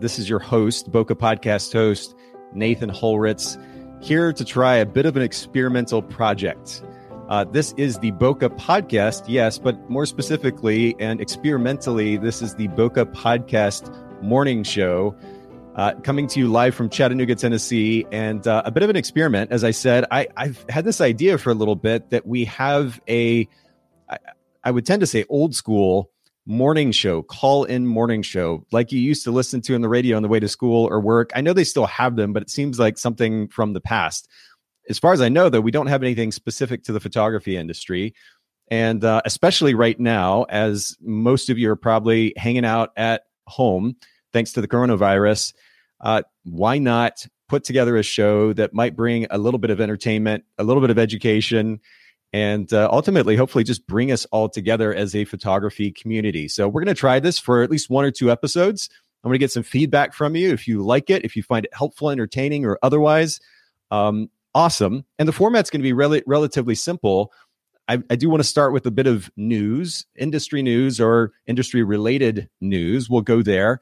This is your host, Bokeh Podcast host, Nathan Holritz, here to try a bit of an experimental project. Uh, this is the Bokeh Podcast, yes, but more specifically and experimentally, this is the Bokeh Podcast morning show. Uh, coming to you live from Chattanooga, Tennessee, and uh, a bit of an experiment. As I said, I, have had this idea for a little bit that we have a, I, I would tend to say old school morning show, call in morning show, like you used to listen to on the radio on the way to school or work. I know they still have them, but it seems like something from the past. As far as I know, though, we don't have anything specific to the photography industry. And uh, especially right now, as most of you are probably hanging out at home, thanks to the coronavirus, uh, why not put together a show that might bring a little bit of entertainment, a little bit of education, and uh, ultimately, hopefully, just bring us all together as a photography community. So, we're going to try this for at least one or two episodes. I'm going to get some feedback from you if you like it, if you find it helpful, entertaining, or otherwise. Um, awesome. And the format's going to be rel- relatively simple. I, I do want to start with a bit of news, industry news or industry related news. We'll go there.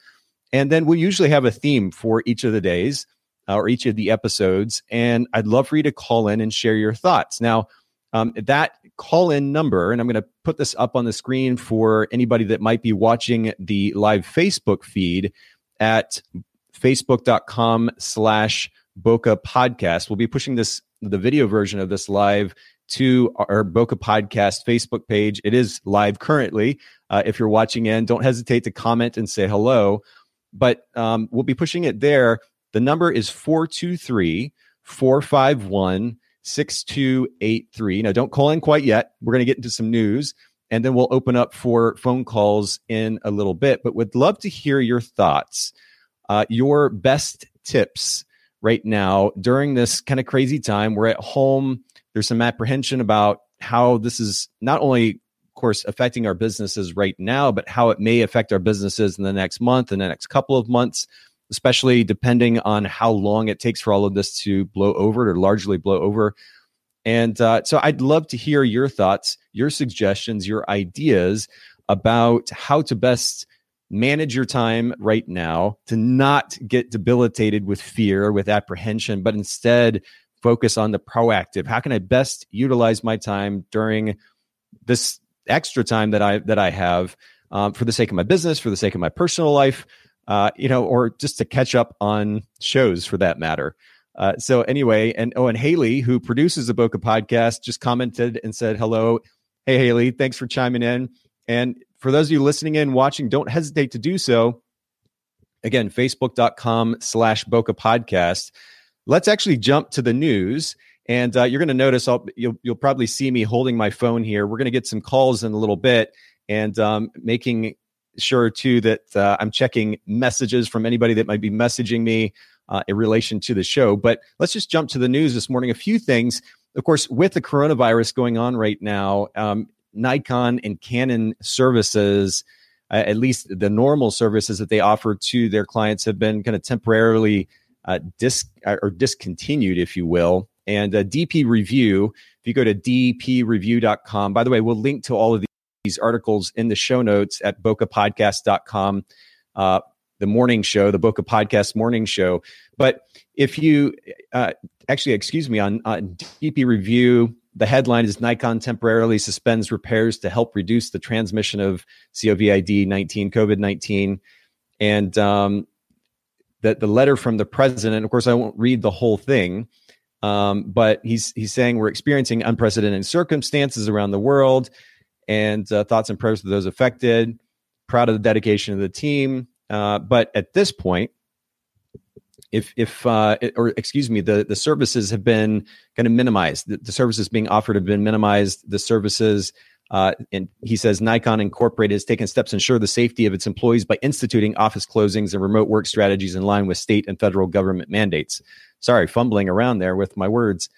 And then we'll usually have a theme for each of the days uh, or each of the episodes. And I'd love for you to call in and share your thoughts. Now, um, that call in number, and I'm going to put this up on the screen for anybody that might be watching the live Facebook feed at facebook.com slash Bokeh podcast. We'll be pushing this, the video version of this live to our Bokeh podcast Facebook page. It is live currently. Uh, if you're watching in, don't hesitate to comment and say hello. But um, we'll be pushing it there. The number is 423 451 6283. Now, don't call in quite yet. We're going to get into some news and then we'll open up for phone calls in a little bit. But would love to hear your thoughts, uh, your best tips right now during this kind of crazy time. We're at home. There's some apprehension about how this is not only, of course, affecting our businesses right now, but how it may affect our businesses in the next month and the next couple of months especially depending on how long it takes for all of this to blow over or largely blow over. And uh, so I'd love to hear your thoughts, your suggestions, your ideas about how to best manage your time right now to not get debilitated with fear, with apprehension, but instead focus on the proactive. How can I best utilize my time during this extra time that I that I have um, for the sake of my business, for the sake of my personal life, uh, you know, or just to catch up on shows for that matter. Uh, so anyway, and oh, and Haley, who produces the Bokeh podcast, just commented and said hello. Hey, Haley, thanks for chiming in. And for those of you listening in, watching, don't hesitate to do so. Again, facebook.com slash Bokeh podcast. Let's actually jump to the news. And uh, you're going to notice I'll, you'll, you'll probably see me holding my phone here. We're going to get some calls in a little bit and um, making sure too that uh, I'm checking messages from anybody that might be messaging me uh, in relation to the show. But let's just jump to the news this morning. A few things, of course, with the coronavirus going on right now, um, Nikon and Canon services, uh, at least the normal services that they offer to their clients, have been kind of temporarily uh, dis uh, or discontinued, if you will. And uh, DP Review, if you go to dpreview.com, by the way, we'll link to all of the these articles in the show notes at bokehpodcast.com. Uh, the morning show, the Bokeh Podcast morning show. But if you uh, actually, excuse me, on, on DP Review, the headline is Nikon temporarily suspends repairs to help reduce the transmission of COVID 19, COVID 19. And um, the, the letter from the president, of course, I won't read the whole thing. Um, but he's he's saying we're experiencing unprecedented circumstances around the world and uh, thoughts and prayers to those affected. Proud of the dedication of the team. Uh, but at this point, if if uh, or excuse me, the the services have been kind of minimized. The, the services being offered have been minimized. The services. Uh, and he says Nikon Incorporated has taken steps to ensure the safety of its employees by instituting office closings and remote work strategies in line with state and federal government mandates. Sorry, fumbling around there with my words.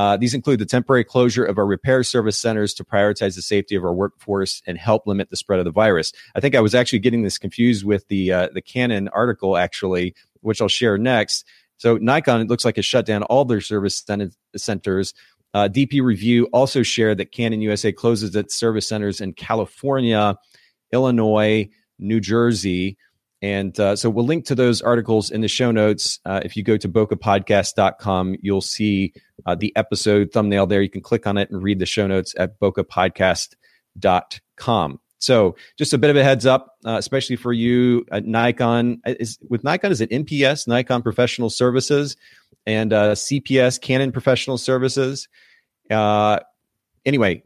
Uh, these include the temporary closure of our repair service centers to prioritize the safety of our workforce and help limit the spread of the virus. I think I was actually getting this confused with the uh, the Canon article, actually, which I'll share next. So Nikon, it looks like, has shut down all their service centers. Uh, DP Review also shared that Canon USA closes its service centers in California, Illinois, New Jersey, And uh, so we'll link to those articles in the show notes. Uh, if you go to bokehpodcast.com, you'll see uh, the episode thumbnail there. You can click on it and read the show notes at bokehpodcast.com. So just a bit of a heads up, uh, especially for you at Nikon. Is, with Nikon, is it NPS, Nikon Professional Services, and uh, CPS, Canon Professional Services? Uh, anyway,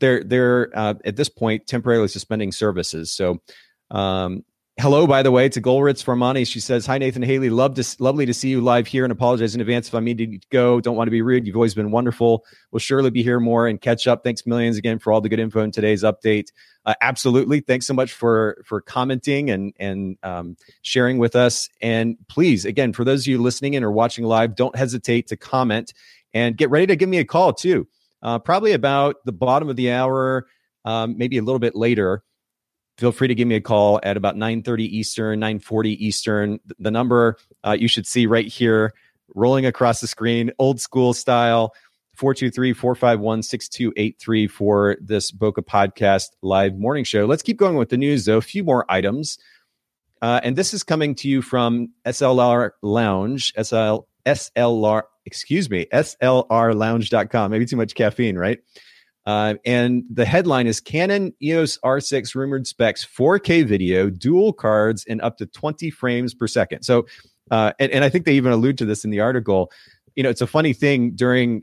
they're they're at this point temporarily suspending services. So um, Hello, by the way, to Golritz Formani. She says, Hi, Nathan Haley. Love to, lovely to see you live here and apologize in advance if I need to go. Don't want to be rude. You've always been wonderful. We'll surely be here more and catch up. Thanks millions again for all the good info in today's update. Uh, absolutely. Thanks so much for for commenting and and um, sharing with us. And please, again, for those of you listening in or watching live, don't hesitate to comment and get ready to give me a call too. Uh, probably about the bottom of the hour, um, maybe a little bit later feel free to give me a call at about 9.30 eastern 9.40 eastern. The number uh, you should see right here rolling across the screen old school style 423-451-6283 for this Bokeh podcast live morning show. Let's keep going with the news though. A few more items. Uh, and this is coming to you from slr lounge sl slr excuse me slr slrlounge.com maybe too much caffeine right uh, and the headline is Canon EOS R6 rumored specs 4K video, dual cards, and up to 20 frames per second. So, uh, and, and I think they even allude to this in the article. You know, it's a funny thing during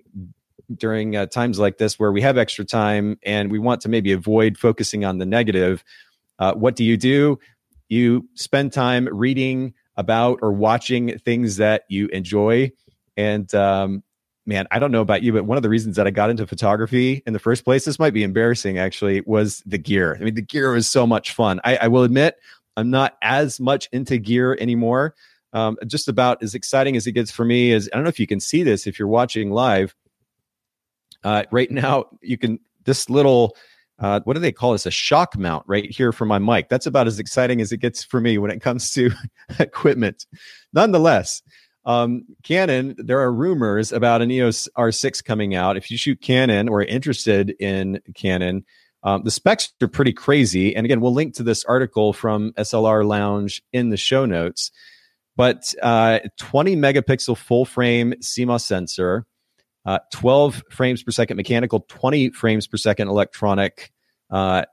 during uh, times like this where we have extra time and we want to maybe avoid focusing on the negative. Uh, what do you do? You spend time reading about or watching things that you enjoy. And um, man, I don't know about you, but one of the reasons that I got into photography in the first place, this might be embarrassing actually, was the gear. I mean, the gear was so much fun. I, I will admit, I'm not as much into gear anymore. Um, just about as exciting as it gets for me is I don't know if you can see this if you're watching live. Uh, right now, you can this little uh, what do they call this? A shock mount right here for my mic. That's about as exciting as it gets for me when it comes to equipment. Nonetheless, um, Canon, there are rumors about an EOS R6 coming out. If you shoot Canon or interested in Canon, um, the specs are pretty crazy. And again, we'll link to this article from SLR Lounge in the show notes. But uh, 20 megapixel full frame CMOS sensor, uh, 12 frames per second mechanical, 20 frames per second electronic, uh,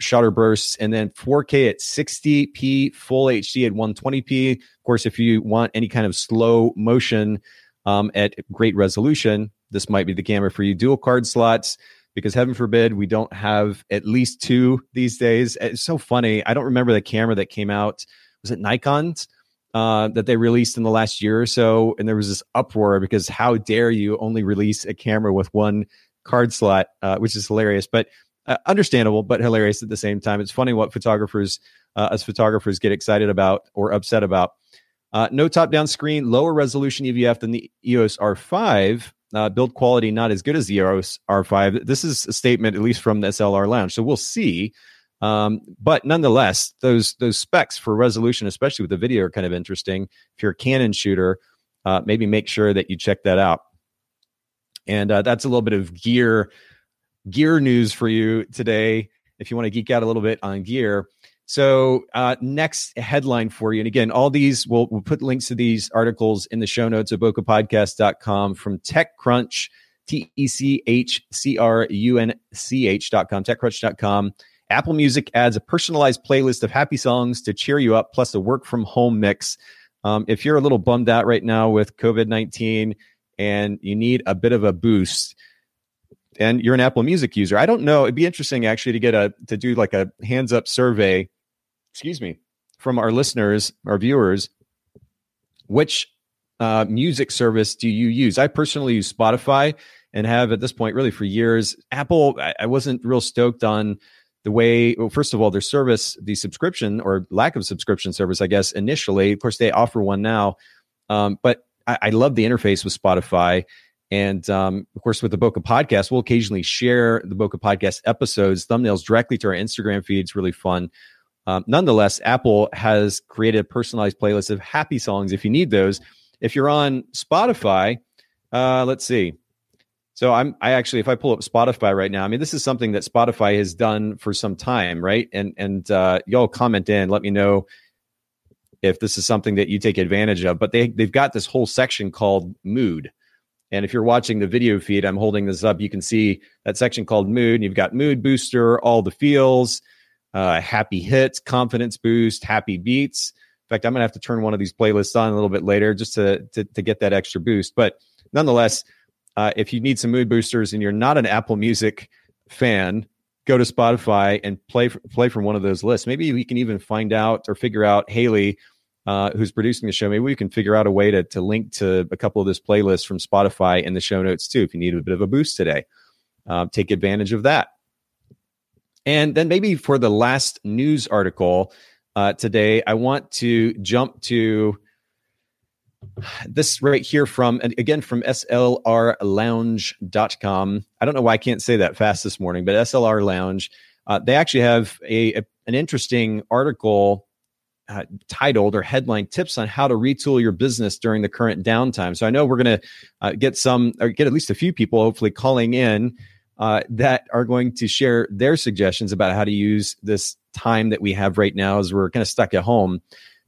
shutter bursts, and then 4K at 60p, full HD at 120p. Of course, if you want any kind of slow motion um, at great resolution, this might be the camera for you. Dual card slots, because heaven forbid we don't have at least two these days. It's so funny. I don't remember the camera that came out. Was it Nikon's? Uh, that they released in the last year or so, and there was this uproar because how dare you only release a camera with one card slot, uh, which is hilarious. But uh, understandable but hilarious at the same time. It's funny what photographers, uh, as photographers, get excited about or upset about. Uh, no top-down screen, lower resolution EVF than the EOS R5. Uh, build quality not as good as the EOS R5. This is a statement, at least from the SLR Lounge. So we'll see. Um, but nonetheless, those those specs for resolution, especially with the video, are kind of interesting. If you're a Canon shooter, uh, maybe make sure that you check that out. And uh, that's a little bit of gear gear news for you today if you want to geek out a little bit on gear. So, uh, next headline for you. And again, all these, we'll, we'll put links to these articles in the show notes at bokehpodcast.com from TechCrunch, T E C H C R U N C H.com, TechCrunch.com. Apple Music adds a personalized playlist of happy songs to cheer you up, plus a work from home mix. Um, if you're a little bummed out right now with COVID 19 and you need a bit of a boost, and you're an Apple Music user, I don't know. It'd be interesting actually to get a to do like a hands up survey, excuse me, from our listeners, our viewers. Which uh, music service do you use? I personally use Spotify and have at this point really for years. Apple, I, I wasn't real stoked on the way. Well, first of all, their service, the subscription or lack of subscription service, I guess initially. Of course, they offer one now, um, but I, I love the interface with Spotify and um, of course, with the Bokeh podcast, we'll occasionally share the Bokeh podcast episodes, thumbnails directly to our Instagram feed. It's really fun. Um, nonetheless, Apple has created a personalized playlist of happy songs if you need those. If you're on Spotify, uh, let's see. So I'm I actually if I pull up Spotify right now, I mean this is something that Spotify has done for some time, right? And and uh, y'all comment in, let me know if this is something that you take advantage of. But they they've got this whole section called mood. And if you're watching the video feed, I'm holding this up. You can see that section called mood. You've got mood booster, all the feels, uh, happy hits, confidence boost, happy beats. In fact, I'm gonna have to turn one of these playlists on a little bit later just to to, to get that extra boost. But nonetheless, uh, if you need some mood boosters and you're not an Apple Music fan, go to Spotify and play play from one of those lists. Maybe we can even find out or figure out Haley, uh, who's producing the show. Maybe we can figure out a way to to link to a couple of this playlists from Spotify in the show notes too. If you need a bit of a boost today, uh, take advantage of that. And then maybe for the last news article, uh, today. I want to jump to this right here from, and again, from slrlounge.com. I don't know why I can't say that fast this morning, but SLR Lounge, uh, they actually have a, a an interesting article uh, titled or headline tips on how to retool your business during the current downtime. So I know we're going to uh, get some or get at least a few people hopefully calling in uh, that are going to share their suggestions about how to use this time that we have right now as we're kind of stuck at home.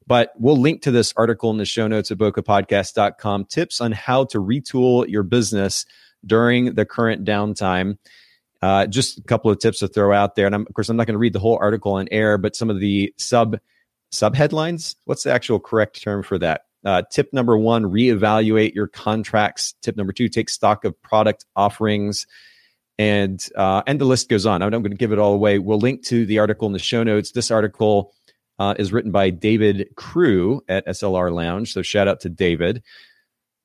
But we'll link to this article in the show notes at bokehpodcast.com tips on how to retool your business during the current downtime. Uh, just a couple of tips to throw out there. And I'm, of course, I'm not going to read the whole article on air, but some of the sub sub headlines. What's the actual correct term for that? Uh, tip number one: reevaluate your contracts. Tip number two: take stock of product offerings and uh, and the list goes on. I'm not going to give it all away. We'll link to the article in the show notes. This article uh, is written by David Crew at SLR Lounge, so shout out to David.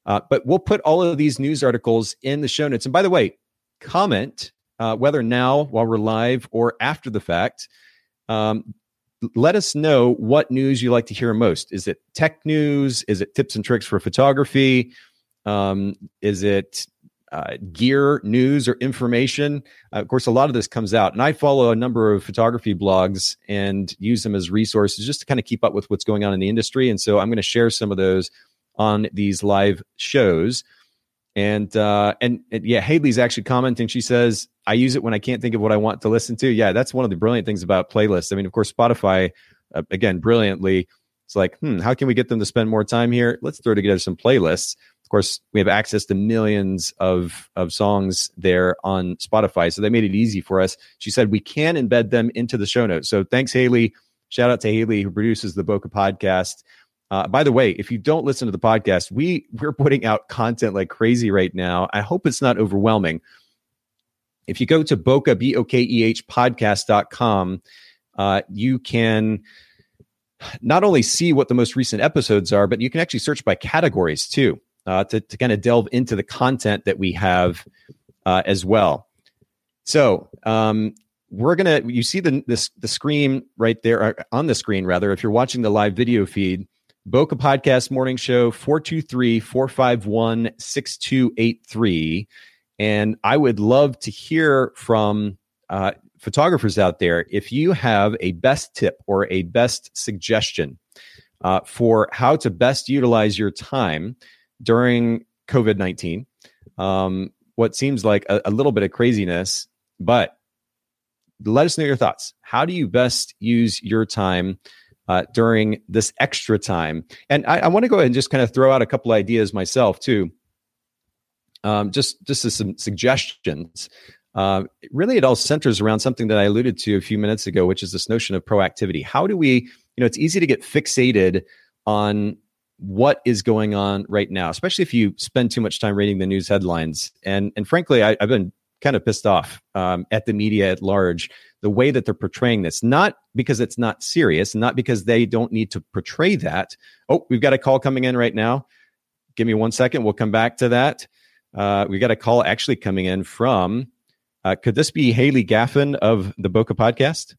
Uh, but we'll put all of these news articles in the show notes. And by the way, comment uh, whether now while we're live or after the fact. Um, let us know what news you like to hear most. Is it tech news? Is it tips and tricks for photography? Um, is it uh, gear news or information. Uh, of course, a lot of this comes out, and I follow a number of photography blogs and use them as resources just to kind of keep up with what's going on in the industry. And so I'm going to share some of those on these live shows. And, uh, and and yeah, Haley's actually commenting. She says, "I use it when I can't think of what I want to listen to." Yeah, that's one of the brilliant things about playlists. I mean, of course, Spotify, uh, again, brilliantly. It's like, hmm, how can we get them to spend more time here? Let's throw together some playlists of course, we have access to millions of, of songs there on Spotify. So they made it easy for us. She said we can embed them into the show notes. So thanks, Haley. Shout out to Haley, who produces the Bokeh podcast. Uh, by the way, if you don't listen to the podcast, we we're putting out content like crazy right now. I hope it's not overwhelming. If you go to Bokeh, B O K E H podcast.com, uh, you can not only see what the most recent episodes are, but you can actually search by categories too uh, to, to kind of delve into the content that we have uh, as well. So um, we're gonna you see the this the screen right there uh, on the screen rather if you're watching the live video feed. Bokeh Podcast Morning Show 423 451 6283. And I would love to hear from uh, photographers out there if you have a best tip or a best suggestion uh, for how to best utilize your time during COVID 19. Um, what seems like a, a little bit of craziness, but let us know your thoughts. How do you best use your time uh, during this extra time? And I, I want to go ahead and just kind of throw out a couple ideas myself too. Um, just just as some suggestions. Uh, really, it all centers around something that I alluded to a few minutes ago, which is this notion of proactivity. How do we, you know, it's easy to get fixated on what is going on right now, especially if you spend too much time reading the news headlines. And and frankly, I, have been kind of pissed off um, at the media at large, the way that they're portraying this. Not because it's not serious, not because they don't need to portray that. Oh, we've got a call coming in right now. Give me one second. We'll come back to that. Uh, we got a call actually coming in from. Uh, could this be Haley Gaffin of the Bokeh Podcast?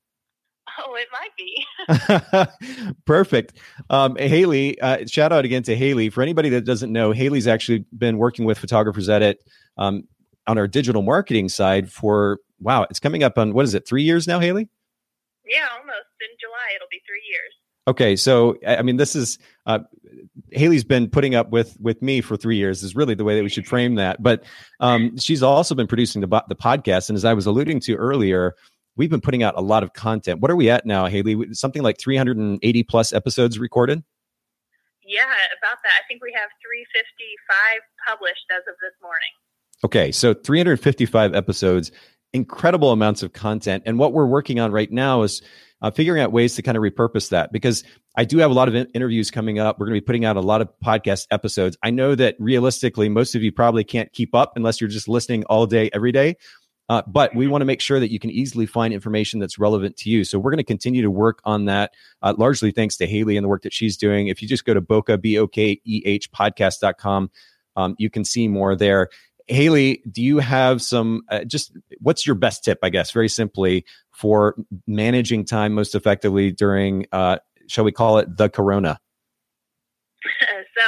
Oh, it might be. Perfect. Um, Haley, uh, shout out again to Haley. For anybody that doesn't know, Haley's actually been working with Photographers Edit um, on our digital marketing side for, wow, it's coming up on, what is it, three years now, Haley? Yeah, almost. In July, it'll be three years. Okay, so I mean, this is uh, Haley's been putting up with with me for three years. Is really the way that we should frame that. But um, she's also been producing the the podcast, and as I was alluding to earlier, we've been putting out a lot of content. What are we at now, Haley? Something like 380 plus episodes recorded? Yeah, about that. I think we have 355 published as of this morning. Okay, so 355 episodes, incredible amounts of content. And what we're working on right now is uh, figuring out ways to kind of repurpose that because I do have a lot of in- interviews coming up. We're going to be putting out a lot of podcast episodes. I know that realistically, most of you probably can't keep up unless you're just listening all day, every day. Uh, but we want to make sure that you can easily find information that's relevant to you. So we're going to continue to work on that, uh, largely thanks to Haley and the work that she's doing. If you just go to Bokeh, B O K E H podcast.com, um, you can see more there. Haley, do you have some uh, just what's your best tip, I guess, very simply for managing time most effectively during, uh, shall we call it the corona? so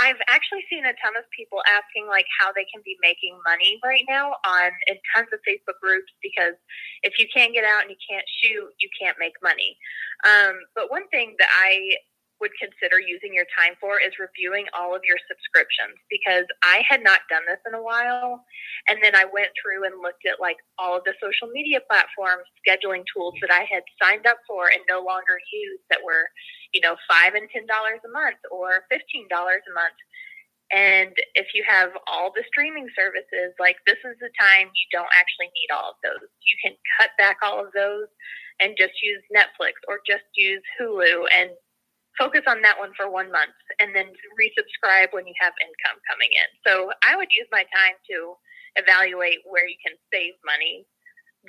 I've actually seen a ton of people asking like how they can be making money right now on in tons of Facebook groups because if you can't get out and you can't shoot, you can't make money. Um, but one thing that I would consider using your time for is reviewing all of your subscriptions because I had not done this in a while. And then I went through and looked at like all of the social media platforms, scheduling tools that I had signed up for and no longer used that were, you know, five and ten dollars a month or fifteen dollars a month. And if you have all the streaming services, like this is the time you don't actually need all of those. You can cut back all of those and just use Netflix or just use Hulu and focus on that one for one month and then resubscribe when you have income coming in. So I would use my time to evaluate where you can save money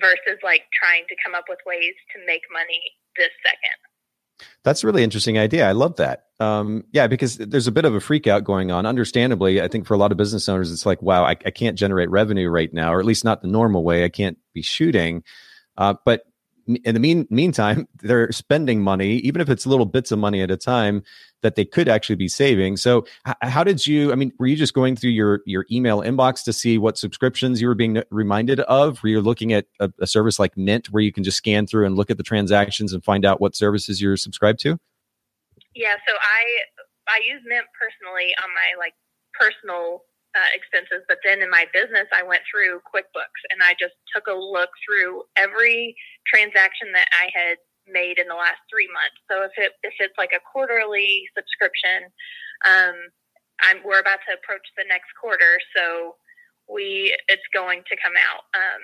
versus like trying to come up with ways to make money this second. That's a really interesting idea. I love that. Um, yeah, because there's a bit of a freak out going on. Understandably, I think for a lot of business owners, it's like, wow, I, I can't generate revenue right now, or at least not the normal way. I can't be shooting. Uh, but in the mean meantime, they're spending money, even if it's little bits of money at a time that they could actually be saving. So, h- how did you? I mean, were you just going through your your email inbox to see what subscriptions you were being uh, reminded of? Were you looking at a, a service like Mint, where you can just scan through and look at the transactions and find out what services you're subscribed to? Yeah, so I I use Mint personally on my like personal uh, expenses. But then in my business, I went through QuickBooks and I just took a look through every transaction that I had made in the last three months. So if it if it's like a quarterly subscription, um, I'm we're about to approach the next quarter, so we it's going to come out. Um,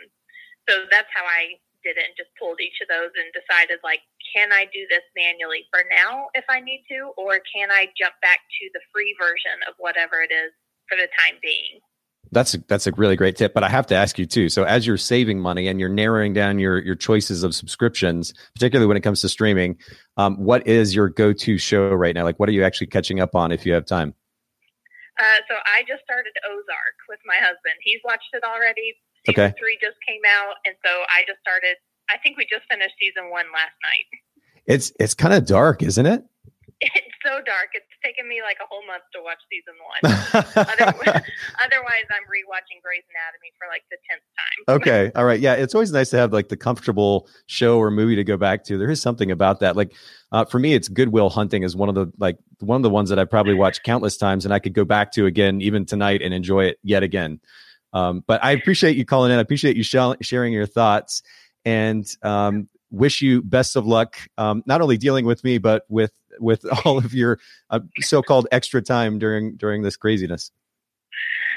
so that's how I did it and just pulled each of those and decided like can I do this manually for now if I need to or can I jump back to the free version of whatever it is for the time being. That's a, that's a really great tip, but I have to ask you too. So as you're saving money and you're narrowing down your your choices of subscriptions, particularly when it comes to streaming, um, what is your go to show right now? Like, what are you actually catching up on if you have time? Uh, so I just started Ozark with my husband. He's watched it already. Season okay. three just came out, and so I just started. I think we just finished season one last night. It's it's kind of dark, isn't it? It's so dark. It's taken me like a whole month to watch season one. otherwise, otherwise, I'm rewatching Grey's Anatomy for like the tenth time. okay, all right, yeah. It's always nice to have like the comfortable show or movie to go back to. There is something about that. Like uh, for me, it's Goodwill Hunting is one of the like one of the ones that I probably watched countless times, and I could go back to again even tonight and enjoy it yet again. Um, but I appreciate you calling in. I appreciate you sh- sharing your thoughts, and um, wish you best of luck. Um, not only dealing with me, but with with all of your uh, so-called extra time during during this craziness.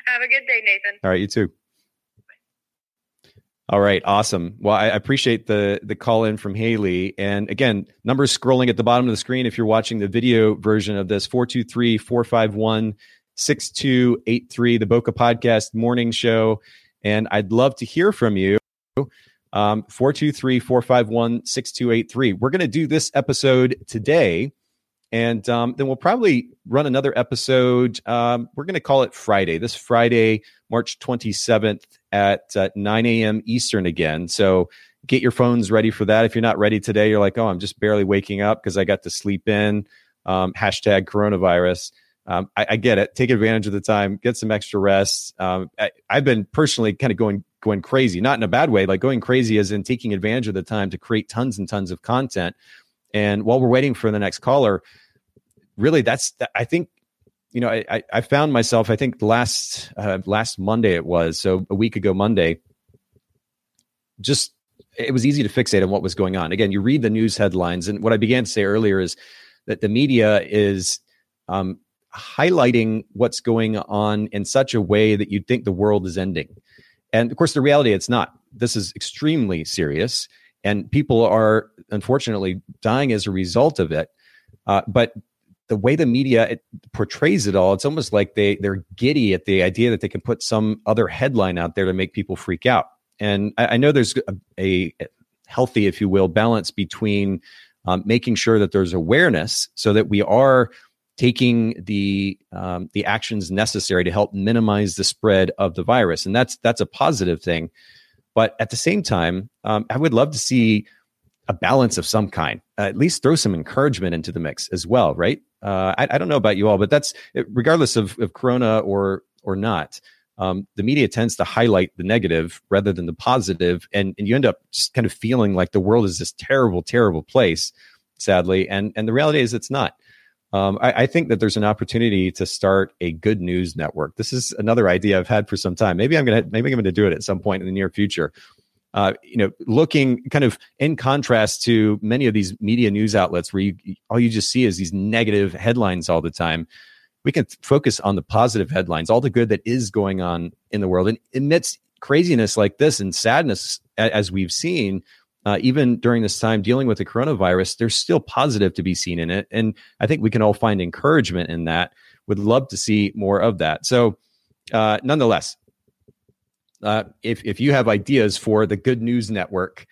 Have a good day, Nathan. All right, you too. All right, awesome. Well, I appreciate the the call in from Haley. And again, numbers scrolling at the bottom of the screen if you're watching the video version of this 423 451 6283, the Bokeh Podcast morning show. And I'd love to hear from you. Um, 423 451 6283. We're going to do this episode today and um, then we'll probably run another episode. Um, we're going to call it Friday, this Friday, March 27th at uh, 9 a.m. Eastern again. So get your phones ready for that. If you're not ready today, you're like, oh, I'm just barely waking up because I got to sleep in. Um, hashtag coronavirus. Um, I, I, get it. Take advantage of the time. Get some extra rest. Um, I, have been personally kind of going going crazy, not in a bad way, like going crazy as in taking advantage of the time to create tons and tons of content. And while we're waiting for the next caller, really that's i think you know i i found myself i think last uh, last monday it was so a week ago monday just it was easy to fixate on what was going on again you read the news headlines and what i began to say earlier is that the media is um, highlighting what's going on in such a way that you'd think the world is ending. And of course, the reality it's not. This is extremely serious, and people are unfortunately dying as a result of it. Uh, but the way the media it portrays it all, it's almost like they they're giddy at the idea that they can put some other headline out there to make people freak out. And I, I know there's a, a, healthy, if you will, balance between um, making sure that there's awareness so that we are taking the um, the actions necessary to help minimize the spread of the virus, and that's that's a positive thing. But at the same time, um, I would love to see a balance of some kind. Uh, at least throw some encouragement into the mix as well, right? Uh, I, I, don't know about you all, but that's regardless of, of Corona or or not. Um, the media tends to highlight the negative rather than the positive, and and you end up just kind of feeling like the world is this terrible, terrible place. Sadly, and and the reality is it's not. Um, I, I, think that there's an opportunity to start a good news network. This is another idea I've had for some time. Maybe I'm gonna maybe I'm gonna do it at some point in the near future. Uh, you know, looking kind of in contrast to many of these media news outlets where you all you just see is these negative headlines all the time. We can focus on the positive headlines, all the good that is going on in the world, and amidst craziness like this and sadness as we've seen uh, even during this time dealing with the coronavirus, there's still positive to be seen in it. And I think we can all find encouragement in that. Would love to see more of that. So, uh, nonetheless, uh, if, if you have ideas for the Good News Network,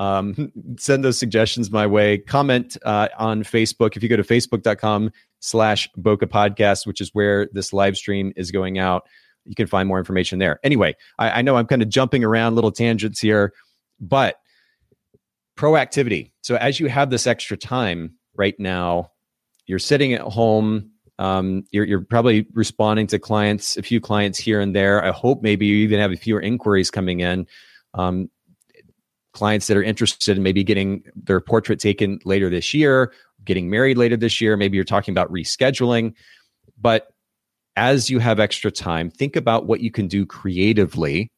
um, send those suggestions my way. Comment uh, on Facebook. If you go to facebook.com slash Bokeh Podcast, which is where this live stream is going out, you can find more information there. Anyway, I, I know I'm kind of jumping around little tangents here, but proactivity. So as you have this extra time right now, you're sitting at home. Um, you're, you're probably responding to clients, a few clients here and there. I hope maybe you even have a fewer inquiries coming in. Um, clients that are interested in maybe getting their portrait taken later this year, getting married later this year. Maybe you're talking about rescheduling. But as you have extra time, think about what you can do creatively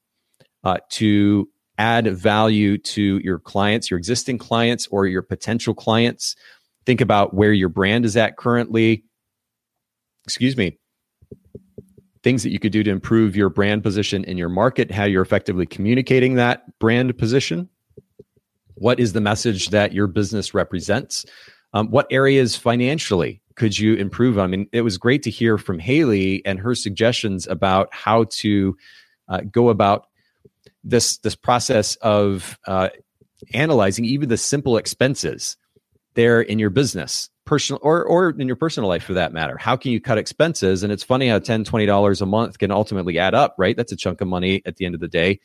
uh, to add value to your clients, your existing clients, or your potential clients. Think about where your brand is at currently. Excuse me. Things that you could do to improve your brand position in your market, how you're effectively communicating that brand position. What is the message that your business represents? Um, what areas financially could you improve on? I mean, it was great to hear from Haley and her suggestions about how to uh, go about this this process of uh, analyzing even the simple expenses there in your business personal or or in your personal life for that matter. How can you cut expenses? And it's funny how 10 20 dollars a month can ultimately add up right? That's a chunk of money at the end of the day.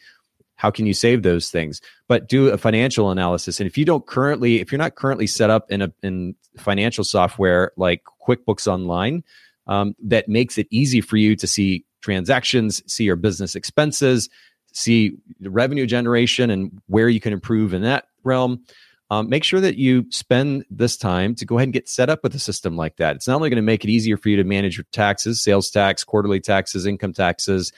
How can you save those things? But do a financial analysis. And if you don't currently if you're not currently set up in a in financial software like quickbooks online um, that makes it easy for you to see transactions see your business expenses see the revenue generation and where you can improve in that realm. Um, make sure that you spend this time to go ahead and get set up with a system like that. It's not only going to make it easier for you to manage your taxes, sales tax, quarterly taxes, income taxes,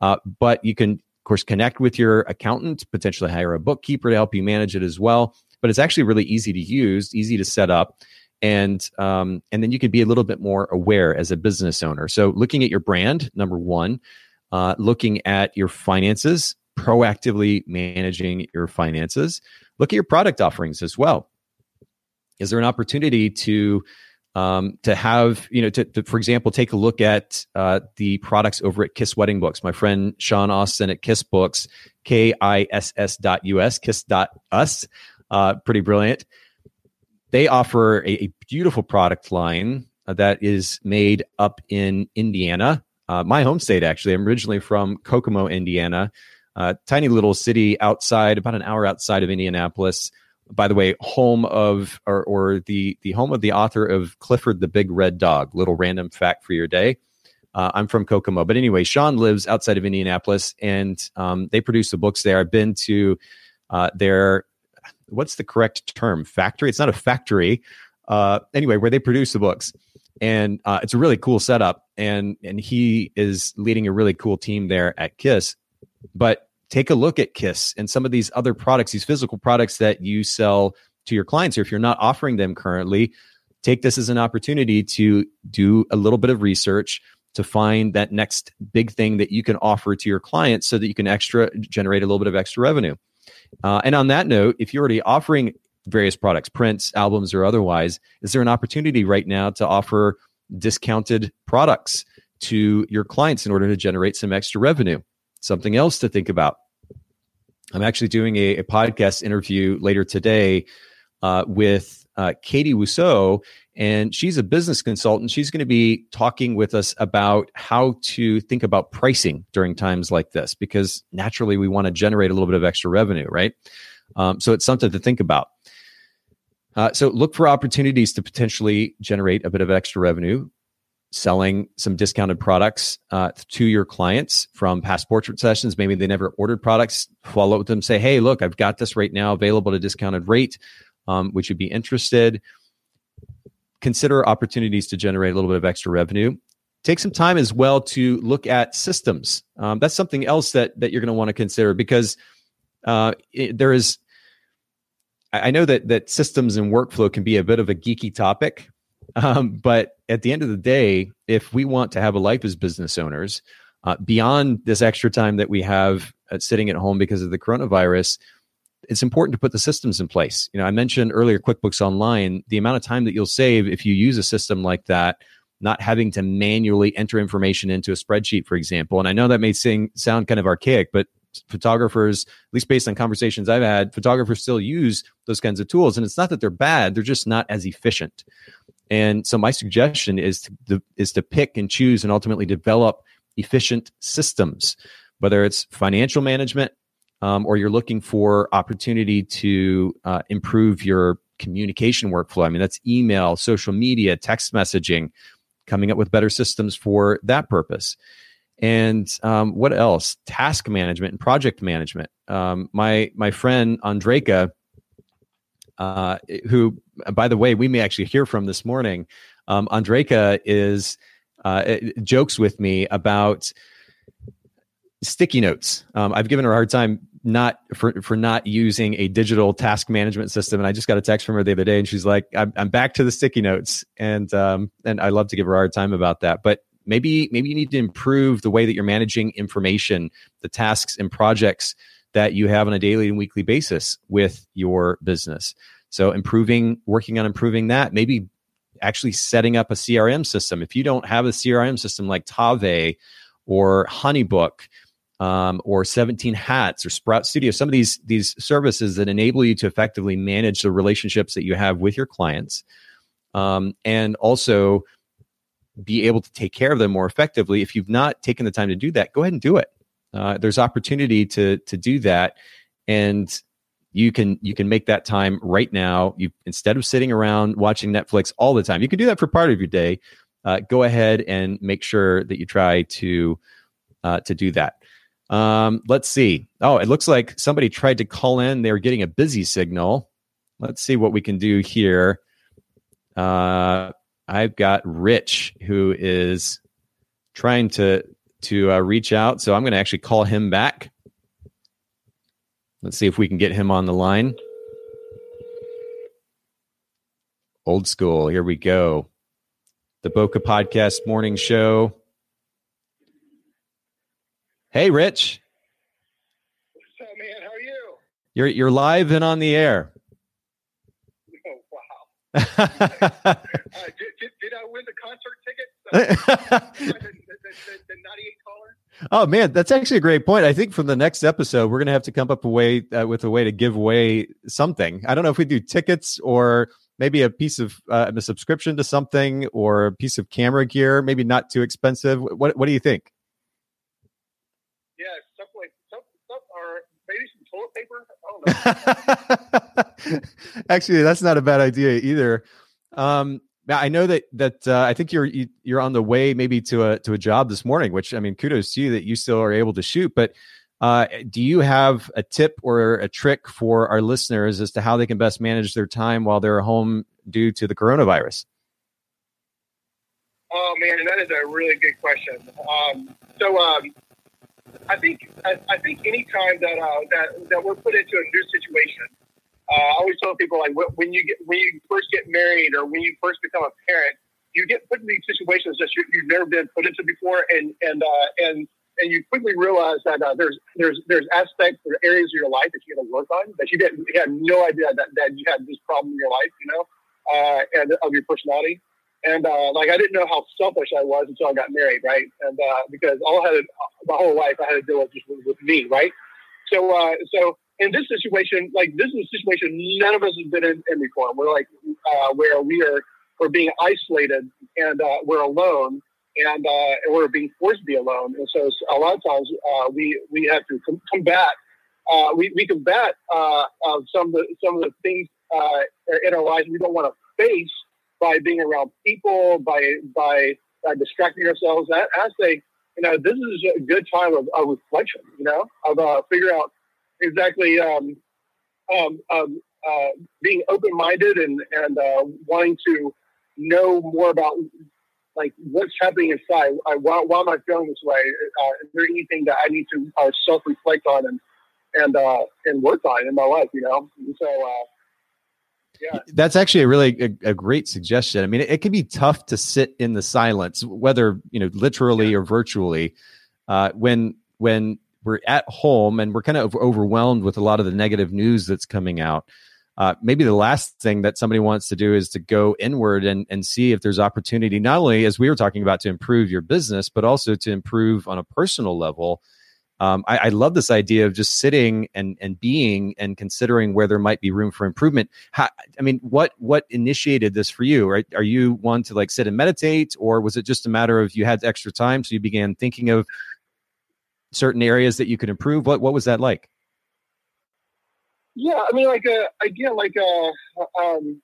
uh, but you can, of course, connect with your accountant, potentially hire a bookkeeper to help you manage it as well. But it's actually really easy to use, easy to set up and um, and then you can be a little bit more aware as a business owner. So looking at your brand, number one, uh, looking at your finances, proactively managing your finances. Look at your product offerings as well. Is there an opportunity to um, to have you know to, to, for example take a look at uh, the products over at kiss wedding books my friend sean austin at kiss books k-i-s-s dot us kiss dot us uh, pretty brilliant they offer a, a beautiful product line that is made up in indiana uh, my home state, actually. I'm originally from Kokomo, Indiana, uh, tiny little city outside, about an hour outside of Indianapolis. By the way, home of or, or the the home of the author of Clifford the Big Red Dog. Little random fact for your day. Uh, I'm from Kokomo, but anyway, Sean lives outside of Indianapolis, and um, they produce the books there. I've been to uh, their what's the correct term? Factory. It's not a factory. Uh, anyway, where they produce the books and uh, it's a really cool setup. And and he is leading a really cool team there at Kiss. But take a look at Kiss and some of these other products, these physical products that you sell to your clients, or if you're not offering them currently, take this as an opportunity to do a little bit of research to find that next big thing that you can offer to your clients so that you can extra generate a little bit of extra revenue. Uh, and on that note, if you're already offering various products, prints, albums, or otherwise, is there an opportunity right now to offer discounted products to your clients in order to generate some extra revenue? Something else to think about. I'm actually doing a, a podcast interview later today uh, with uh, Katie Rousseau, and she's a business consultant. She's going to be talking with us about how to think about pricing during times like this, because naturally we want to generate a little bit of extra revenue, right? Um, so it's something to think about. Uh, so look for opportunities to potentially generate a bit of extra revenue selling some discounted products uh, to your clients from past portrait sessions. Maybe they never ordered products. Follow up with them. Say, hey, look, I've got this right now available at a discounted rate. Um, would you be interested? Consider opportunities to generate a little bit of extra revenue. Take some time as well to look at systems. Um, that's something else that that you're going to want to consider because uh, it, there is. I know that that systems and workflow can be a bit of a geeky topic, um, but at the end of the day, if we want to have a life as business owners, uh, beyond this extra time that we have uh, sitting at home because of the coronavirus, it's important to put the systems in place. You know, I mentioned earlier QuickBooks Online, the amount of time that you'll save if you use a system like that, not having to manually enter information into a spreadsheet, for example. And I know that may sing, sound kind of archaic, but photographers, at least based on conversations I've had, photographers still use those kinds of tools. And it's not that they're bad, they're just not as efficient. And so my suggestion is to is to pick and choose and ultimately develop efficient systems, whether it's financial management um, or you're looking for opportunity to uh, improve your communication workflow. I mean, that's email, social media, text messaging, coming up with better systems for that purpose. And um, what else? Task management and project management. Um, my my friend Andreka uh, who, by the way, we may actually hear from this morning. Um, Andreka is uh, jokes with me about sticky notes. Um, I've given her a hard time not for for not using a digital task management system, and I just got a text from her the other day, and she's like, "I'm, I'm back to the sticky notes," and um, and I love to give her a hard time about that, but. Maybe maybe you need to improve the way that you're managing information, the tasks and projects that you have on a daily and weekly basis with your business. So improving, working on improving that, maybe actually setting up a CRM system. If you don't have a CRM system like Tave or Honeybook um, or 17 Hats or Sprout Studio, some of these these services that enable you to effectively manage the relationships that you have with your clients, um, and also be able to take care of them more effectively. If you've not taken the time to do that, go ahead and do it. Uh, there's opportunity to to do that, and you can you can make that time right now. You instead of sitting around watching Netflix all the time, you can do that for part of your day. Uh, go ahead and make sure that you try to uh, to do that. Um, let's see. Oh, it looks like somebody tried to call in. They were getting a busy signal. Let's see what we can do here. Uh, I've got Rich who is trying to to uh, reach out. So I'm going to actually call him back. Let's see if we can get him on the line. Old school. Here we go. The Bokeh Podcast Morning Show. Hey, Rich. What's up, man? How are you? You're you're live and on the air. Uh, did, did, did, I win the concert ticket? the, the, the? Oh man, that's actually a great point. I think from the next episode, we're gonna have to come up a way uh, with a way to give away something. I don't know if we do tickets or maybe a piece of uh, a subscription to something or a piece of camera gear. Maybe not too expensive. What What do you think? Yeah, something like some, some, or maybe some toilet paper. Actually, that's not a bad idea either. Um, I know that that uh, I think you're you are on the way maybe to a to a job this morning, which I mean, kudos to you that you still are able to shoot. But uh, do you have a tip or a trick for our listeners as to how they can best manage their time while they're home due to the coronavirus? Oh man, that is a really good question. Um, so um, I think I, I, think anytime that uh, that that we're put into a new situation, uh, I always tell people like when you get when you first get married or when you first become a parent, you get put in these situations that you, have never been put into before, and and uh, and and you quickly realize that uh, there's there's there's aspects or areas of your life that you got to work on that you didn't you had no idea that, that you had this problem in your life, you know, uh, and of your personality. And uh, like I didn't know how selfish I was until I got married, right? And uh, because all I had my whole life I had to deal with just with, me, right? So uh, so in this situation, like this is a situation none of us have been in, in before. We're like uh, where we are we're being isolated and uh, we're alone and, uh, and we're being forced to be alone. And so a lot of times we we have to com- combat we, we combat some of the some of the things in our lives we don't want to face by being around people by by distracting ourselves. I, I say you know this is a good time of, of reflection. You know of uh, figure out exactly um, um, um, uh, being open minded and and wanting to know more about like what's happening inside. I, why, why am I feeling this way? Uh, is there anything that I need to uh, self reflect on and and uh, and work on in my life? You know, and so. Yeah. That's actually a really a, a, great suggestion. I mean, it, it, can be tough to sit in the silence, whether you know literally yeah. or virtually, uh, when when we're at home and we're kind of overwhelmed with a lot of the negative news that's coming out uh, maybe the last thing that somebody wants to do is to go inward and, and see if there's opportunity, not only as we were talking about to improve your business, but also to improve on a personal level. Um, I, I, love this idea of just sitting and, and being and considering where there might be room for improvement. How, I mean, what what initiated this for you? Right? Are you one to like sit and meditate, or was it just a matter of you had extra time, so you began thinking of certain areas that you could improve? What what was that like? Yeah, I mean, like uh, again, like uh, um,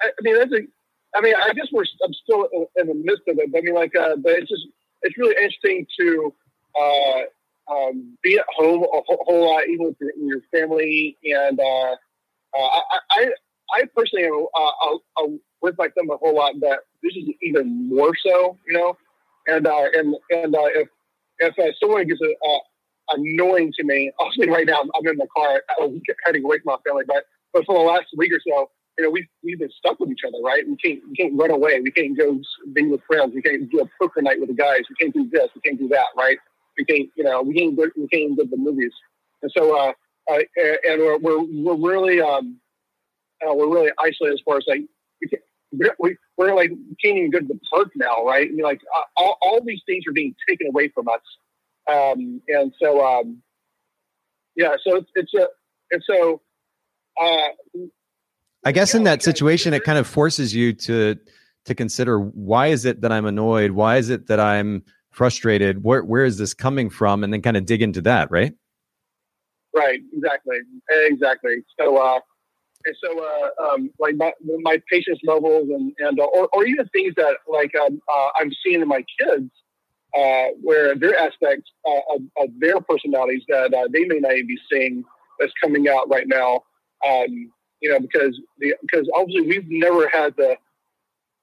I, I mean, that's a. I mean, I guess we're. I'm still in, in the midst of it. But I mean, like, uh, but it's just it's really interesting to uh, um, be at home a whole, whole lot, even with your, your family. And uh, uh, I, I, I personally am uh, with my a whole lot. but this is even more so, you know. And uh, and and uh, if if uh, someone gets a, uh, annoying to me. I Obviously, right now I'm in the car heading away from my family, but but for the last week or so, you know, we've we've been stuck with each other, right? We can't we can't run away. We can't go be with friends. We can't do a poker night with the guys. We can't do this. We can't do that, right? We can't, you know, we can't we can't to the movies. And so, uh, uh, and we're we're, we're really um, uh, we're really isolated as far as like we can't, we, we're like we can't even go to the park now, right? I mean, like uh, all, all these things are being taken away from us um, and so, um, yeah, so it's, it's a, and so, uh, I guess in that situation, it kind of forces you to, to consider why is it that I'm annoyed? Why is it that I'm frustrated? Where, where is this coming from? And then kind of dig into that, right? Right. Exactly. Exactly. So, uh, so, uh, um, like my, my patience levels and, and, uh, or, or even things that like, um, uh, I'm seeing in my kids, uh, where their aspects uh, of, of, their personalities that uh, they may not even be seeing that's coming out right now. Um, you know, because the, because obviously we've never had the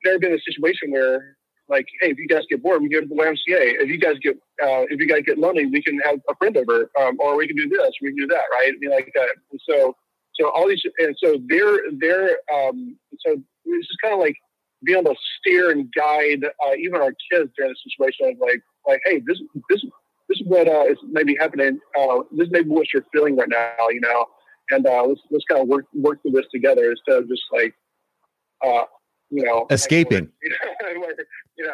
never been a situation where like, hey, if you guys get bored, we go to the YMCA. If you guys get uh, if you guys get lonely, we can have a friend over, um, or we can do this, we can do that, right? I mean, like uh, so so all these and so they're they're um, so it's just kind of like being able to steer and guide uh, even our kids during a situation of like, like, hey, this this this is what uh, is maybe happening. Uh, this may be what you're feeling right now, you know, and uh, let's let's kind of work work through this together instead of just like, uh, you know, escaping. yeah.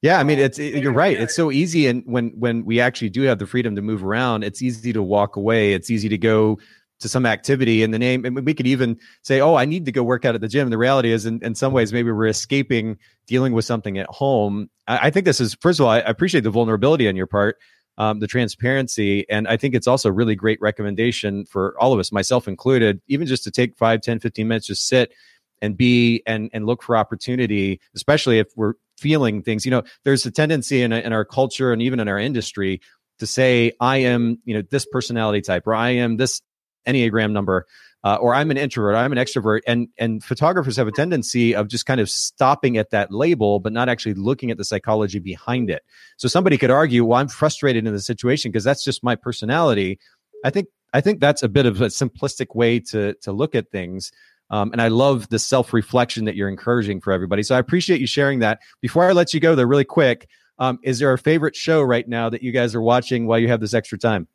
Yeah, I mean, it's it, you're right. It's so easy, and when when we actually do have the freedom to move around, it's easy to walk away. It's easy to go to some activity in the name and we could even say oh i need to go work out at the gym and the reality is in, in some ways maybe we're escaping dealing with something at home i, I think this is first of all i appreciate the vulnerability on your part um, the transparency and i think it's also a really great recommendation for all of us myself included even just to take 5 10 15 minutes just sit and be and and look for opportunity especially if we're feeling things. You know there's a tendency in, in our culture and even in our industry to say i am you know this personality type or i am this enneagram number uh, or i'm an introvert i'm an extrovert and and photographers have a tendency of just kind of stopping at that label but not actually looking at the psychology behind it. So somebody could argue well i'm frustrated in the situation because that's just my personality. I think I think that's a bit of a simplistic way to to look at things. Um, and I love the self reflection that you're encouraging for everybody. So I appreciate you sharing that. Before I let you go, though, really quick, um, is there a favorite show right now that you guys are watching while you have this extra time?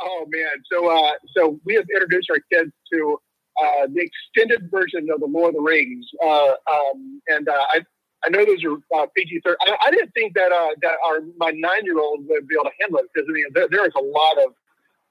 Oh man, so uh, so we have introduced our kids to uh, the extended version of the Lord of the Rings, uh, um, and uh, I I know those are uh, PG thirteen. I, didn't think that uh, that our my nine year old would be able to handle it because I mean there, there is a lot of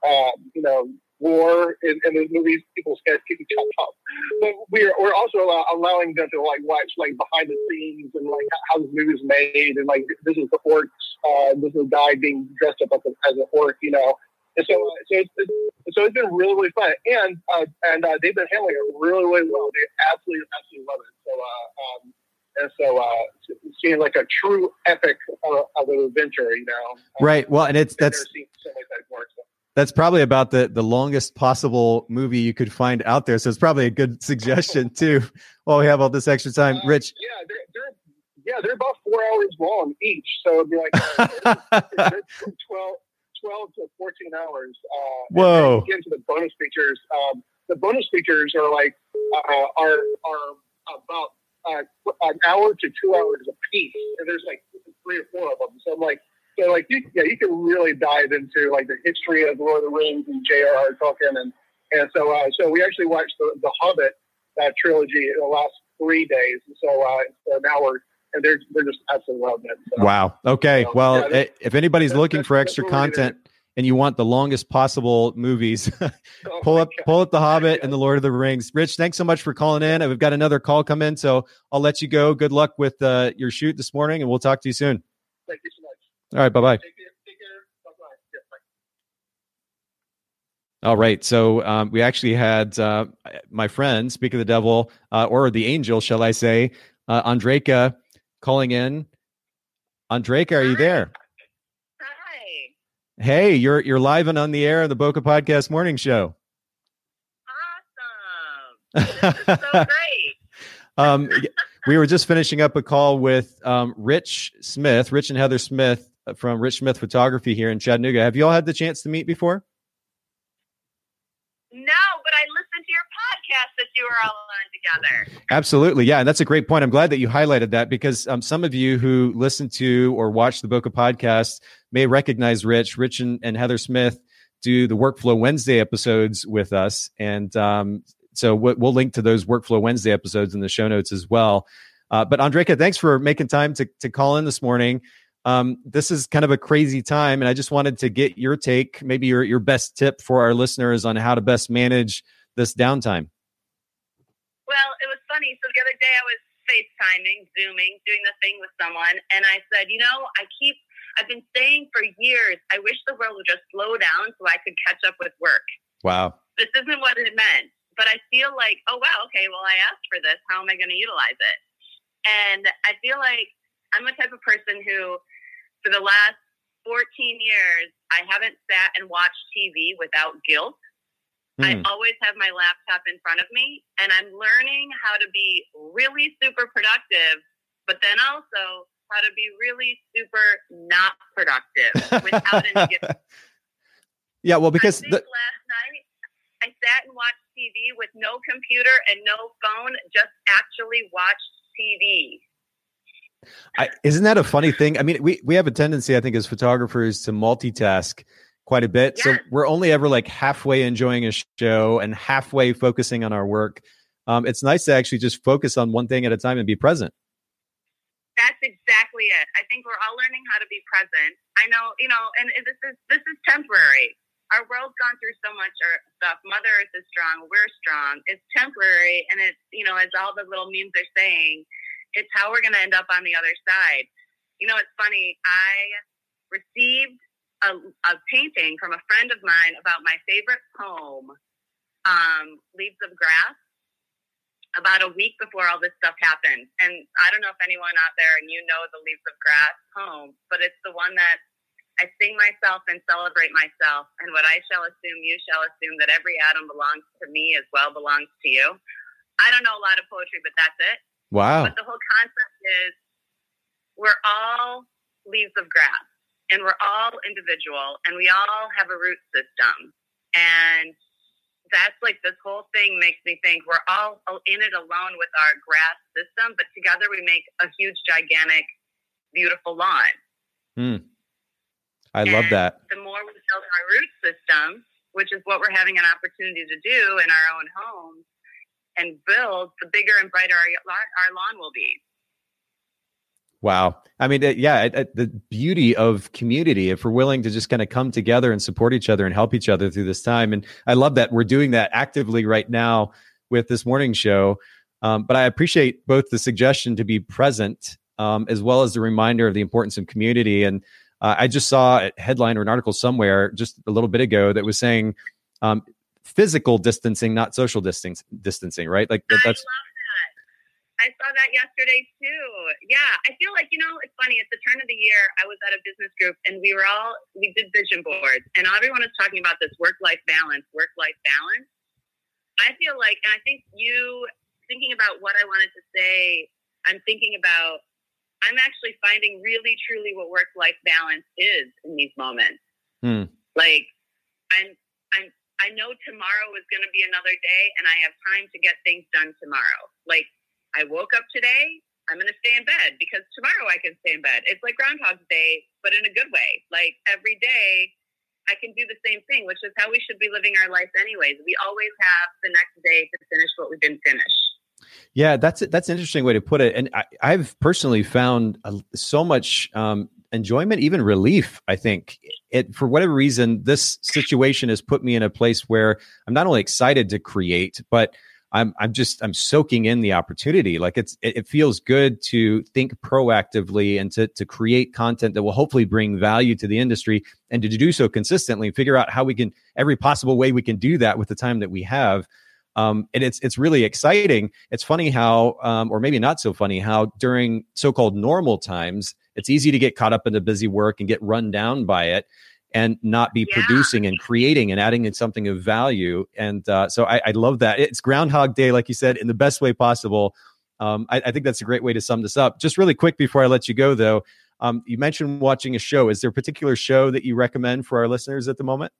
uh, you know war in, in the movies. People's heads getting chopped off. But we're we're also allow, allowing them to like watch like behind the scenes and like how this movie is made and like this is the orcs. Uh, this is a guy being dressed up as, a, as an orc, you know. And so, uh, so it's, it's, so it's been really, really fun, and uh, and uh, they've been handling it really, really well. They absolutely, absolutely love it. So, uh, um, and so uh, seeing like a true epic of, of an adventure, you know. Right. Well, and it's that's that's probably about the the longest possible movie you could find out there. So it's probably a good suggestion too. While we have all this extra time, uh, Rich. Yeah, they're, they're yeah they're about four hours long each, so it'd be like uh, 12, 12 to fourteen hours. Uh, Whoa! get into the bonus features. Um, the bonus features are like uh, are are about uh, an hour to two hours a piece, and there's like three or four of them. So I'm like, so like, you, yeah, you can really dive into like the history of Lord of the Rings and J.R.R. Tolkien, and and so uh, so we actually watched the, the Hobbit uh, trilogy in the last three days. and So uh, so now we're and they're they're just absolutely loving it. So, wow. Okay. So, well, yeah, if anybody's looking for extra content and you want the longest possible movies, oh pull up God. pull up The Hobbit and The Lord of the Rings. Rich, thanks so much for calling in. We've got another call come in, so I'll let you go. Good luck with uh, your shoot this morning, and we'll talk to you soon. Thank you so much. All right, bye bye. All right. So um, we actually had uh, my friend, speak of the devil, uh, or the angel, shall I say, uh, Andreka calling in. Andreka, are you there? Hi. Hey, you're you're live and on the air of the Bokeh Podcast Morning Show. Awesome. so great. um, we were just finishing up a call with um, Rich Smith, Rich and Heather Smith from Rich Smith Photography here in Chattanooga. Have you all had the chance to meet before? No, but I listened to your podcast that you were all on together. Absolutely. Yeah. And that's a great point. I'm glad that you highlighted that because um, some of you who listen to or watch the Bokeh podcast may recognize Rich. Rich and, and Heather Smith do the Workflow Wednesday episodes with us. And um, so we'll link to those Workflow Wednesday episodes in the show notes as well. Uh, but Andreka, thanks for making time to, to call in this morning. Um, this is kind of a crazy time, and I just wanted to get your take, maybe your your best tip for our listeners on how to best manage this downtime. Well, it was funny. So the other day I was FaceTiming, Zooming, doing the thing with someone, and I said, you know, I keep I've been saying for years, I wish the world would just slow down so I could catch up with work. Wow. This isn't what it meant but I feel like, oh wow, okay, well I asked for this. How am I going to utilize it? And I feel like I'm the type of person who, for the last 14 years, I haven't sat and watched TV without guilt. Mm. I hmm. always have my laptop in front of me, and I'm learning how to be really super productive, but then also how to be really super not productive without any guilt. Yeah, well, because the- last night I sat and watched TV with no computer and no phone, just actually watched TV. I, isn't that a funny thing? I mean, we, we have a tendency, I think, as photographers to multitask quite a bit. So we're only ever like halfway enjoying a show and halfway focusing on our work. Um, it's nice to actually just focus on one thing at a time and be present. That's exactly it. I think we're all learning how to be present. I know, you know, and this is this is temporary our world's gone through so much stuff. Mother Earth is strong. We're strong. It's temporary, and it's you know, as all the little memes are saying, it's how we're going to end up on the other side. You know, it's funny. I received a, a painting from a friend of mine about my favorite poem, um, "Leaves of Grass." About a week before all this stuff happened. And I don't know if anyone out there and you know the Leaves of Grass poem, but it's the one that I sing myself and celebrate myself, and what I shall assume, you shall assume that every atom belongs to me as well belongs to you. I don't know a lot of poetry, but that's it. Wow. But the whole concept is we're all leaves of grass, and we're all individual, and we all have a root system. And that's like this whole thing makes me think we're all in it alone with our grass system, but together we make a huge, gigantic, beautiful lawn. Hmm. I love that. The more we build our root system, which is what we're having an opportunity to do in our own homes and build, the bigger and brighter our, our lawn will be. Wow. I mean, yeah, the beauty of community, if we're willing to just kind of come together and support each other and help each other through this time. And I love that we're doing that actively right now with this morning show. Um, but I appreciate both the suggestion to be present um, as well as the reminder of the importance of community. And uh, I just saw a headline or an article somewhere just a little bit ago that was saying um, physical distancing, not social distance, distancing, right? Like that's I saw that yesterday too. Yeah, I feel like you know it's funny. At the turn of the year, I was at a business group and we were all we did vision boards, and everyone is talking about this work life balance, work life balance. I feel like, and I think you thinking about what I wanted to say. I'm thinking about. I'm actually finding really, truly what work life balance is in these moments. Hmm. Like, I'm, I know tomorrow is going to be another day, and I have time to get things done tomorrow. Like I woke up today, I'm going to stay in bed because tomorrow I can stay in bed. It's like Groundhog's Day, but in a good way. Like every day, I can do the same thing, which is how we should be living our life, anyways. We always have the next day to finish what we didn't finish. Yeah, that's that's an interesting way to put it, and I, have personally found so much um, enjoyment, even relief. I think it for whatever reason, this situation has put me in a place where I'm not only excited to create, but I'm I'm just I'm soaking in the opportunity. Like it's it, it, feels good to think proactively and to to create content that will hopefully bring value to the industry and to do so consistently. and Figure out how we can every possible way we can do that with the time that we have. Um, and it's it's really exciting. It's funny how, um, or maybe not so funny, how during so-called normal times, it's easy to get caught up in the busy work and get run down by it and not be yeah. producing and creating and adding in something of value. And uh, so I, I, love that. It's Groundhog Day, like you said, in the best way possible. Um, I, I, think that's a great way to sum this up. Just really quick before I let you go, though, um, you mentioned watching a show. Is there a particular show that you recommend for our listeners at the moment?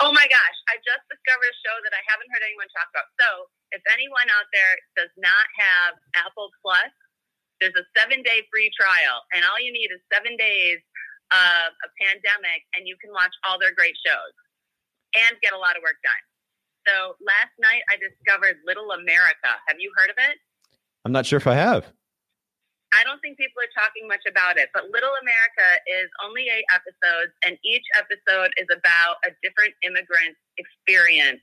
Oh my gosh, I just discovered a show that I haven't heard anyone talk about. So if anyone out there does not have Apple Plus, there's a seven day free trial, and all you need is seven days of a pandemic and you can watch all their great shows and get a lot of work done. So last night I discovered Little America. Have you heard of it? I'm not sure if I have. I don't think people are talking much about it, but Little America is only eight episodes, and each episode is about a different immigrant experience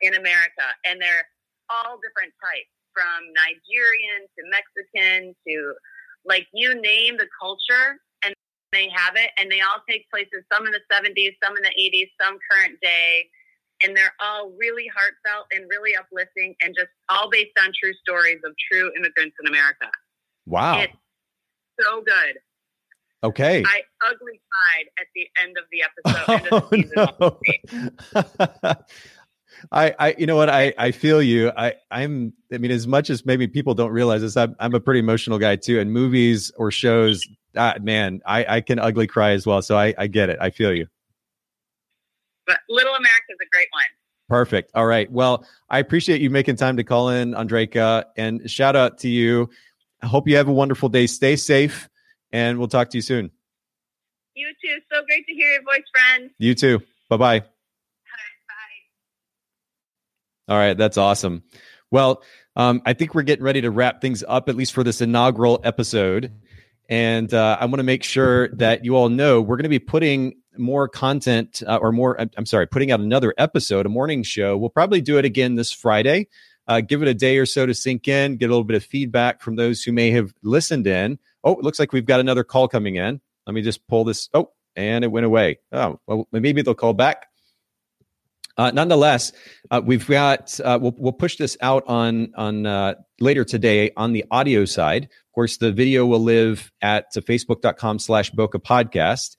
in America. And they're all different types from Nigerian to Mexican to like you name the culture and they have it, and they all take places. Some in the 70s, some in the 80s, some current day, and they're all really heartfelt and really uplifting, and just all based on true stories of true immigrants in America. Wow, it's so good. Okay. I ugly cried at the end of the episode. Oh, no. I, I, you know what? I, I feel you. I, I'm, I mean, as much as maybe people don't realize this, I'm, I'm a pretty emotional guy too. And movies or shows ah, man, I, I can ugly cry as well. So I, I get it. I feel you. But Little America is a great one. Perfect. All right. Well, I appreciate you making time to call in, Andreka, and shout out to you. I hope you have a wonderful day. Stay safe, and we'll talk to you soon. You too. So great to hear your voice, friend. You too. Bye-bye. Bye. All right. That's awesome. Well, um, I think we're getting ready to wrap things up, at least for this inaugural episode. And uh, I want to make sure that you all know we're going to be putting more content uh, or more, I'm sorry, putting out another episode, a morning show. We'll probably do it again this Friday. Uh, give it a day or so to sink in, get a little bit of feedback from those who may have listened in. Oh, it looks like we've got another call coming in. Let me just pull this. Oh, and it went away. Oh, well, maybe they'll call back. Uh, nonetheless, uh, we've got uh, we'll we'll push this out on on uh, later today on the audio side. Of course, the video will live at facebook.com slash Bokeh Podcast.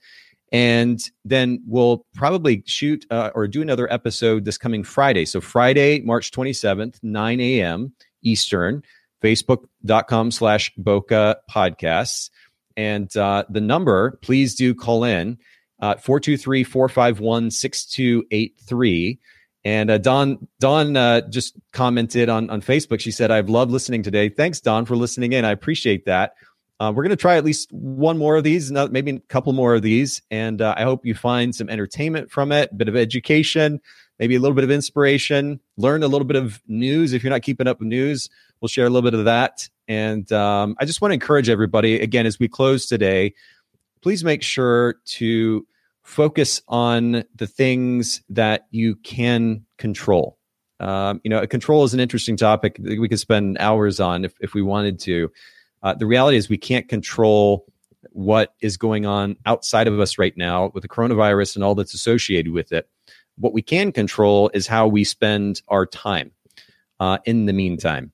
And then we'll probably shoot uh, or do another episode this coming Friday. So Friday, March 27th, 9 a.m. Eastern, facebook.com slash Bokeh Podcasts. And uh, the number, please do call in uh, 423 451 6283. And uh, Don Dawn uh, just commented on, on Facebook. She said, I've loved listening today. Thanks, Don, for listening in. I appreciate that. Uh, we're going to try at least one more of these, maybe a couple more of these. And uh, I hope you find some entertainment from it, a bit of education, maybe a little bit of inspiration, learn a little bit of news. If you're not keeping up with news, we'll share a little bit of that. And um, I just want to encourage everybody, again, as we close today, please make sure to focus on the things that you can control. Um, you know, control is an interesting topic that we could spend hours on if, if we wanted to. Uh, the reality is we can't control what is going on outside of us right now with the coronavirus and all that's associated with it. What we can control is how we spend our time uh, in the meantime.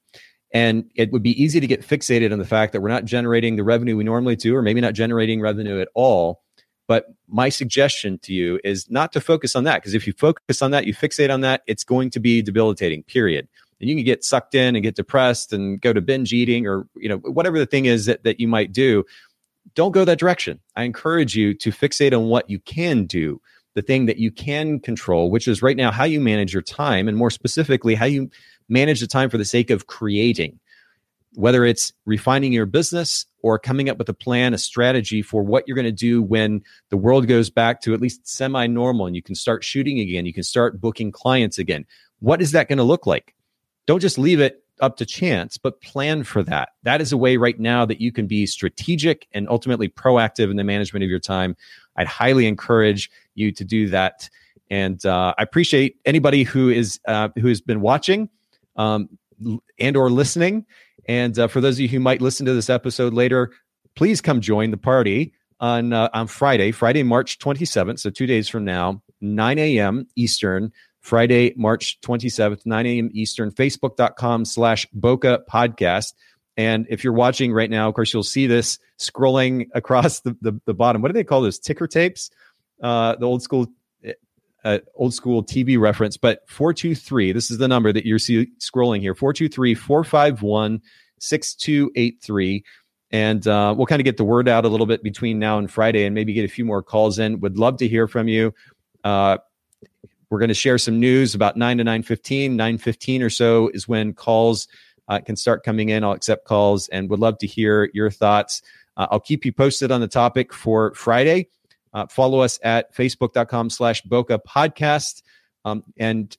And it would be easy to get fixated on the fact that we're not generating the revenue we normally do, or maybe not generating revenue at all. But my suggestion to you is not to focus on that, because if you focus on that, you fixate on that, it's going to be debilitating, period and you can get sucked in and get depressed and go to binge eating or you know whatever the thing is that, that you might do don't go that direction i encourage you to fixate on what you can do the thing that you can control which is right now how you manage your time and more specifically how you manage the time for the sake of creating whether it's refining your business or coming up with a plan, a strategy for what you're going to do when the world goes back to at least semi normal and you can start shooting again, you can start booking clients again. What is that going to look like? Don't just leave it up to chance, but plan for that. That is a way right now that you can be strategic and ultimately proactive in the management of your time. I'd highly encourage you to do that. And uh, I appreciate anybody who is uh, who has been watching um, and or listening. And uh, for those of you who might listen to this episode later, please come join the party on uh, on Friday, Friday, March 27th. So two days from now, 9 a.m. Eastern. Friday, March 27th, 9 a.m. Eastern, facebook.com slash Bokeh podcast. And if you're watching right now, of course, you'll see this scrolling across the, the, the bottom. What do they call those? Ticker tapes? Uh, the old school uh, old school TV reference, but 423, this is the number that you're see, scrolling here 423 451 6283. And uh, we'll kind of get the word out a little bit between now and Friday and maybe get a few more calls in. Would love to hear from you. Uh, we're going to share some news about 9 to 9.15 9.15 or so is when calls uh, can start coming in. I'll accept calls and would love to hear your thoughts. Uh, i'll keep you posted on the topic for friday. Uh, follow us at facebook.com slash bokeh podcast. Um, and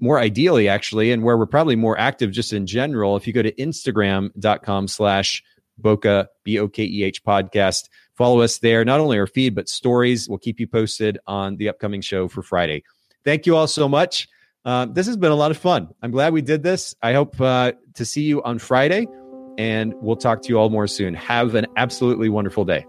more ideally actually and where we're probably more active just in general if you go to instagram.com slash bokeh b-o-k-e-h podcast follow us there. Not only our feed but stories. We'll keep you posted on the upcoming show for friday thank you all so much. Uh, this has been a lot of fun. I'm glad we did this. I hope uh, to see you on Friday, and we'll talk to you all more soon. Have an absolutely wonderful day.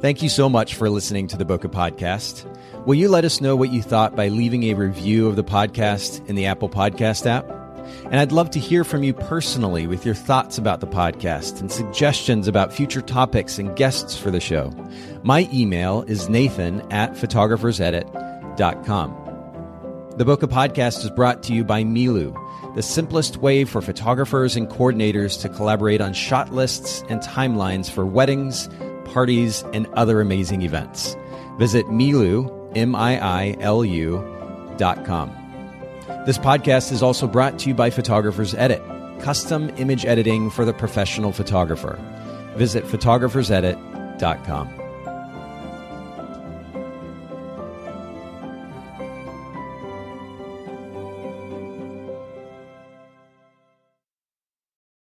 Thank you so much for listening to the Bokeh Podcast. Will you let us know what you thought by leaving a review of the podcast in the Apple Podcast app? And I'd love to hear from you personally with your thoughts about the podcast and suggestions about future topics and guests for the show. My email is nathan at photographersedit.com. The Bokeh Podcast is brought to you by Miilu, the simplest way for photographers and coordinators to collaborate on shot lists and timelines for weddings, parties, and other amazing events. Visit Miilu, M-I-I-L-U dot com. This podcast is also brought to you by Photographers Edit, custom image editing for the professional photographer. Visit photographersedit.com.